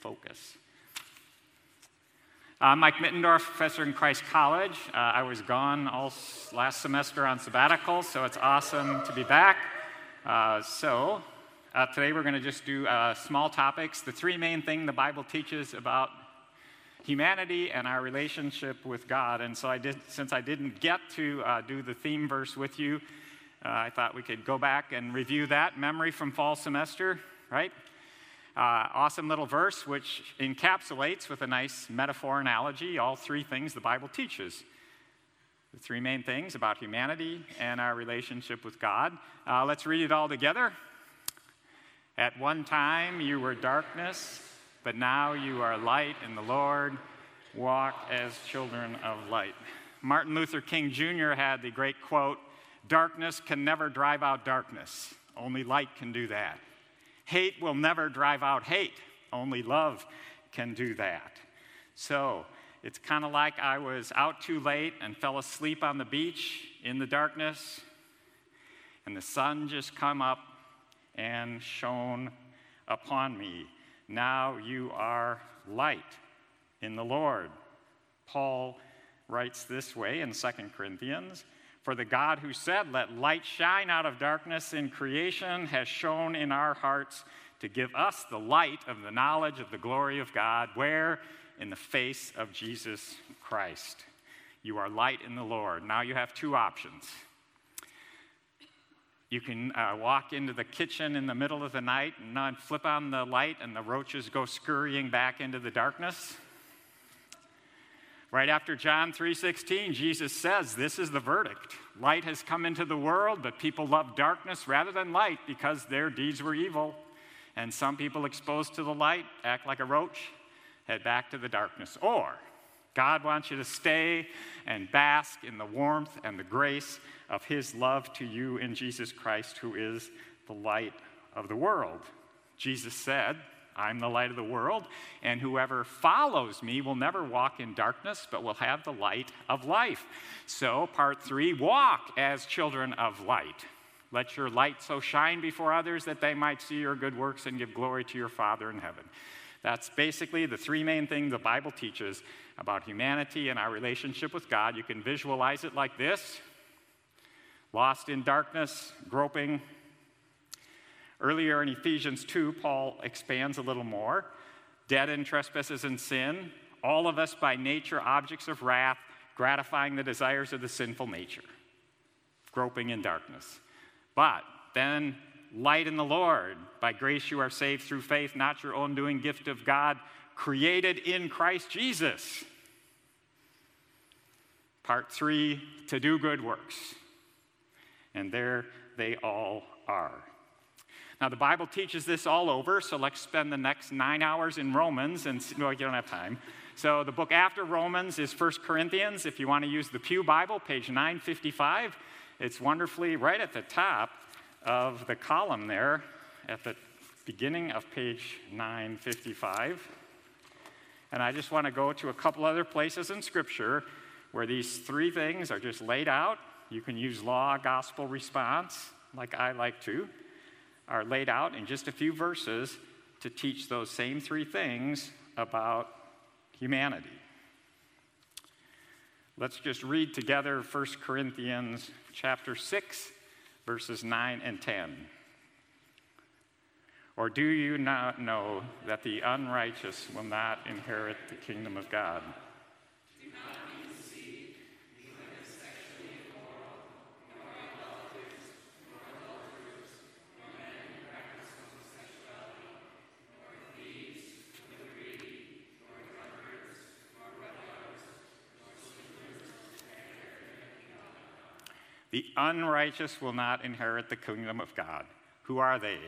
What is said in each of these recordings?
focus. I'm Mike Middendorf, professor in Christ College. Uh, I was gone all last semester on sabbatical, so it's awesome to be back. Uh, so, uh, today we're going to just do uh, small topics. The three main things the Bible teaches about humanity and our relationship with God. And so, I did, since I didn't get to uh, do the theme verse with you, uh, I thought we could go back and review that memory from fall semester, right? Uh, awesome little verse which encapsulates with a nice metaphor analogy all three things the Bible teaches. The three main things about humanity and our relationship with God. Uh, let's read it all together. At one time you were darkness, but now you are light in the Lord. Walk as children of light. Martin Luther King Jr. had the great quote Darkness can never drive out darkness, only light can do that. Hate will never drive out hate, only love can do that. So it's kind of like I was out too late and fell asleep on the beach in the darkness, and the sun just come up and shone upon me. Now you are light in the Lord. Paul writes this way in 2 Corinthians For the God who said, Let light shine out of darkness in creation, has shone in our hearts to give us the light of the knowledge of the glory of God. Where? In the face of Jesus Christ. You are light in the Lord. Now you have two options you can uh, walk into the kitchen in the middle of the night and flip on the light, and the roaches go scurrying back into the darkness. Right after John 3:16, Jesus says, "This is the verdict. Light has come into the world, but people love darkness rather than light because their deeds were evil." And some people exposed to the light act like a roach, head back to the darkness. Or God wants you to stay and bask in the warmth and the grace of His love to you in Jesus Christ, who is the light of the world. Jesus said, I'm the light of the world, and whoever follows me will never walk in darkness, but will have the light of life. So, part three walk as children of light. Let your light so shine before others that they might see your good works and give glory to your Father in heaven. That's basically the three main things the Bible teaches about humanity and our relationship with God. You can visualize it like this lost in darkness, groping. Earlier in Ephesians 2, Paul expands a little more. Dead in trespasses and sin, all of us by nature objects of wrath, gratifying the desires of the sinful nature, groping in darkness. But then, light in the Lord. By grace you are saved through faith, not your own doing, gift of God, created in Christ Jesus. Part three, to do good works. And there they all are. Now, the Bible teaches this all over, so let's spend the next nine hours in Romans, and no, you don't have time. So, the book after Romans is 1 Corinthians. If you want to use the Pew Bible, page 955, it's wonderfully right at the top of the column there, at the beginning of page 955. And I just want to go to a couple other places in Scripture where these three things are just laid out. You can use law, gospel, response, like I like to, are laid out in just a few verses to teach those same three things about humanity. Let's just read together 1 Corinthians chapter 6 verses 9 and 10. Or do you not know that the unrighteous will not inherit the kingdom of God? The unrighteous will not inherit the kingdom of God. Who are they?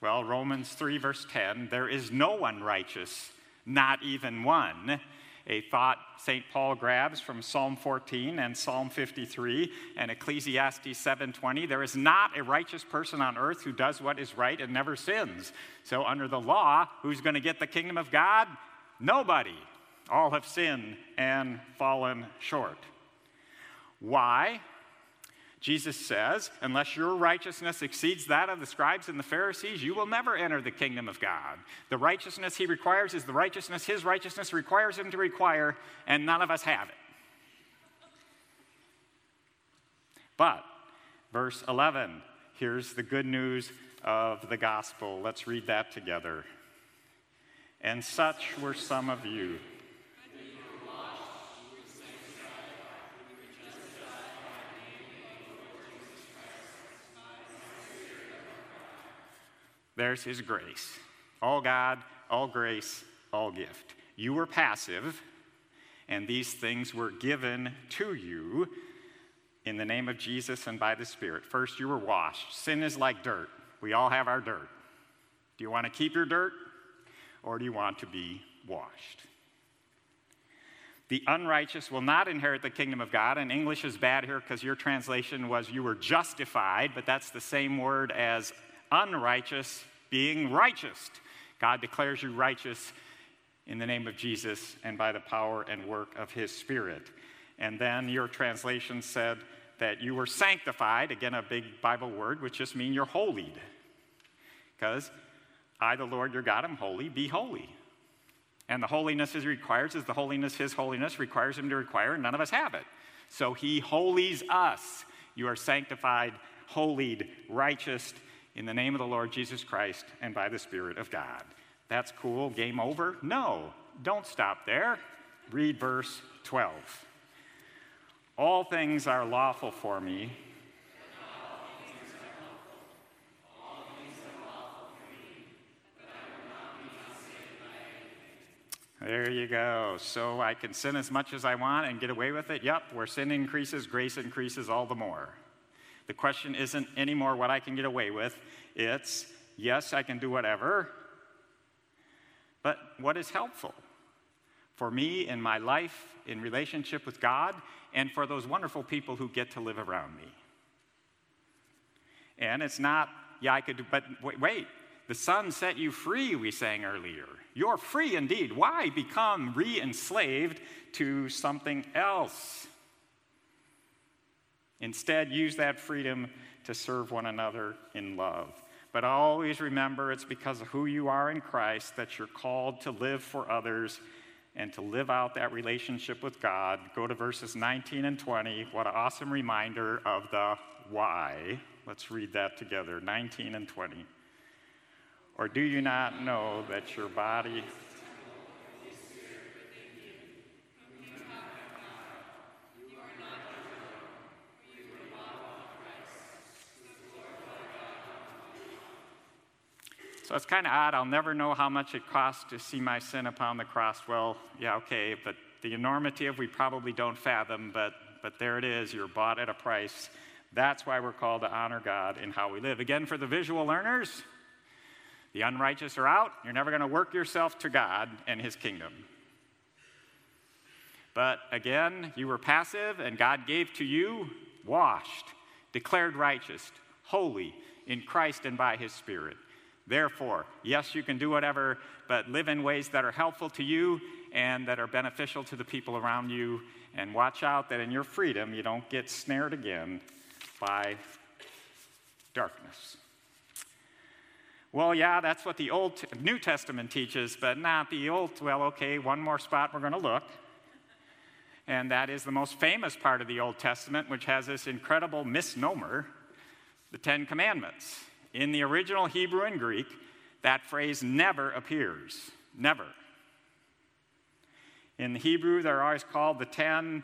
Well, Romans 3, verse 10 there is no one righteous, not even one. A thought St. Paul grabs from Psalm 14 and Psalm 53 and Ecclesiastes 7:20 there is not a righteous person on earth who does what is right and never sins. So under the law, who's going to get the kingdom of God? Nobody. All have sinned and fallen short. Why? Jesus says, unless your righteousness exceeds that of the scribes and the Pharisees, you will never enter the kingdom of God. The righteousness he requires is the righteousness his righteousness requires him to require, and none of us have it. But, verse 11, here's the good news of the gospel. Let's read that together. And such were some of you. There's His grace. All God, all grace, all gift. You were passive, and these things were given to you in the name of Jesus and by the Spirit. First, you were washed. Sin is like dirt. We all have our dirt. Do you want to keep your dirt, or do you want to be washed? The unrighteous will not inherit the kingdom of God. And English is bad here because your translation was you were justified, but that's the same word as unrighteous being righteous. God declares you righteous in the name of Jesus and by the power and work of his Spirit. And then your translation said that you were sanctified, again, a big Bible word, which just means you're holied. Because I, the Lord your God, am holy, be holy. And the holiness he requires is the holiness his holiness requires him to require, and none of us have it. So he holies us. You are sanctified, holied, righteous, in the name of the Lord Jesus Christ and by the Spirit of God. That's cool. Game over? No, don't stop there. Read verse 12. All things are lawful for me. There you go. So I can sin as much as I want and get away with it? Yep, where sin increases, grace increases all the more. The question isn't anymore what I can get away with. It's, yes, I can do whatever, but what is helpful for me in my life, in relationship with God, and for those wonderful people who get to live around me? And it's not, yeah, I could do, but wait, wait the son set you free, we sang earlier. You're free indeed. Why become re enslaved to something else? Instead, use that freedom to serve one another in love. But always remember it's because of who you are in Christ that you're called to live for others and to live out that relationship with God. Go to verses 19 and 20. What an awesome reminder of the why. Let's read that together 19 and 20. Or do you not know that your body So it's kind of odd. I'll never know how much it costs to see my sin upon the cross. Well, yeah, okay, but the enormity of we probably don't fathom, but, but there it is. You're bought at a price. That's why we're called to honor God in how we live. Again, for the visual learners, the unrighteous are out. You're never going to work yourself to God and His kingdom. But again, you were passive, and God gave to you washed, declared righteous, holy in Christ and by His Spirit. Therefore, yes, you can do whatever, but live in ways that are helpful to you and that are beneficial to the people around you. And watch out that in your freedom, you don't get snared again by darkness. Well, yeah, that's what the Old New Testament teaches, but not the Old. Well, okay, one more spot we're going to look. And that is the most famous part of the Old Testament, which has this incredible misnomer the Ten Commandments. In the original Hebrew and Greek, that phrase never appears. Never. In the Hebrew, they're always called the ten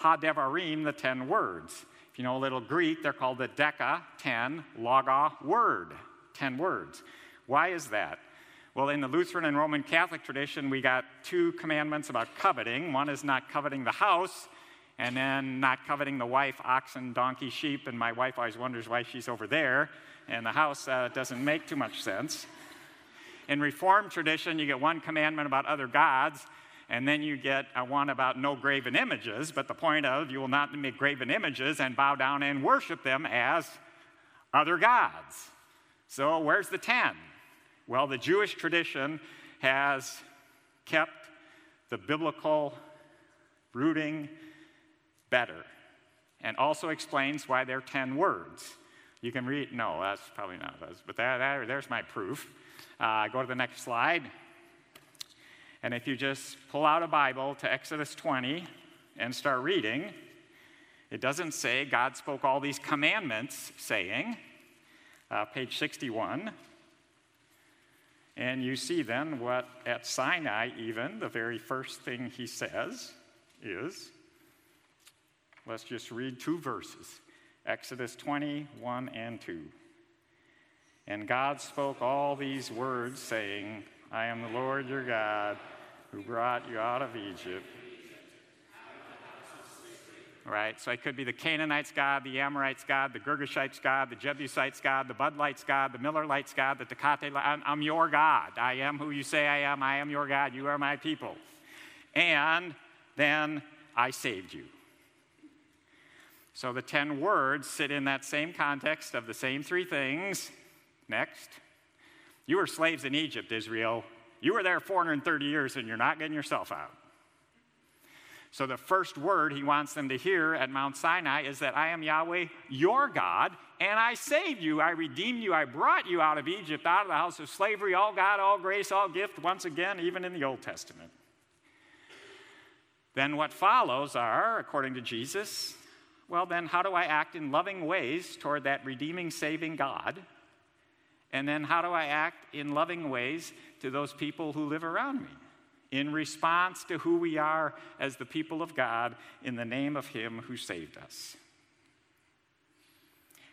hadevarim, the ten words. If you know a little Greek, they're called the deca, ten, loga, word, ten words. Why is that? Well, in the Lutheran and Roman Catholic tradition, we got two commandments about coveting. One is not coveting the house, and then not coveting the wife, oxen, donkey, sheep, and my wife always wonders why she's over there and the house uh, doesn't make too much sense. In Reformed tradition, you get one commandment about other gods, and then you get a one about no graven images, but the point of you will not make graven images and bow down and worship them as other gods. So, where's the 10? Well, the Jewish tradition has kept the biblical rooting better and also explains why they're 10 words. You can read, no, that's probably not us, but that, that, there's my proof. Uh, go to the next slide. And if you just pull out a Bible to Exodus 20 and start reading, it doesn't say God spoke all these commandments, saying, uh, page 61. And you see then what at Sinai, even, the very first thing he says is, let's just read two verses Exodus 20, 1 and 2. And God spoke all these words, saying, I am the Lord your God who brought you out of Egypt right? So it could be the Canaanites' God, the Amorites' God, the Girgashites' God, the Jebusites' God, the Budlites' God, the Millerites' God, the Takate. I'm, I'm your God. I am who you say I am. I am your God. You are my people. And then I saved you. So the 10 words sit in that same context of the same three things. Next. You were slaves in Egypt, Israel. You were there 430 years and you're not getting yourself out. So, the first word he wants them to hear at Mount Sinai is that I am Yahweh, your God, and I saved you. I redeemed you. I brought you out of Egypt, out of the house of slavery, all God, all grace, all gift, once again, even in the Old Testament. Then, what follows are, according to Jesus, well, then, how do I act in loving ways toward that redeeming, saving God? And then, how do I act in loving ways to those people who live around me? in response to who we are as the people of God in the name of Him who saved us.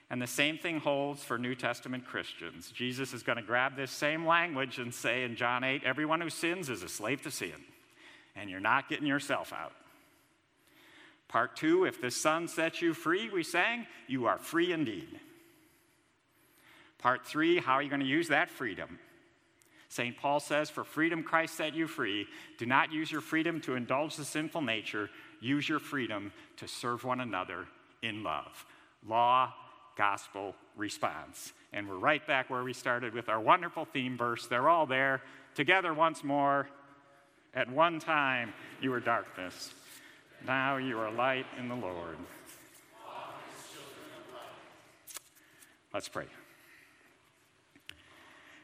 And the same thing holds for New Testament Christians. Jesus is going to grab this same language and say in John 8 everyone who sins is a slave to sin, and you're not getting yourself out. Part two, if the son sets you free, we sang, you are free indeed. Part three, how are you going to use that freedom? St. Paul says, For freedom Christ set you free. Do not use your freedom to indulge the sinful nature. Use your freedom to serve one another in love. Law, gospel, response. And we're right back where we started with our wonderful theme verse. They're all there together once more. At one time, you were darkness. Now you are light in the Lord. Let's pray.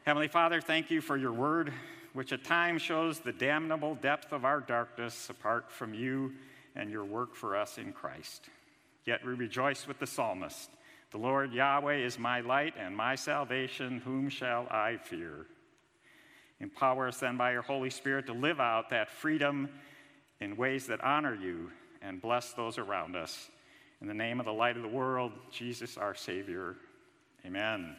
Heavenly Father, thank you for your word, which at times shows the damnable depth of our darkness apart from you and your work for us in Christ. Yet we rejoice with the psalmist The Lord Yahweh is my light and my salvation. Whom shall I fear? Empower us then by your Holy Spirit to live out that freedom in ways that honor you and bless those around us. In the name of the light of the world, Jesus our Savior, amen.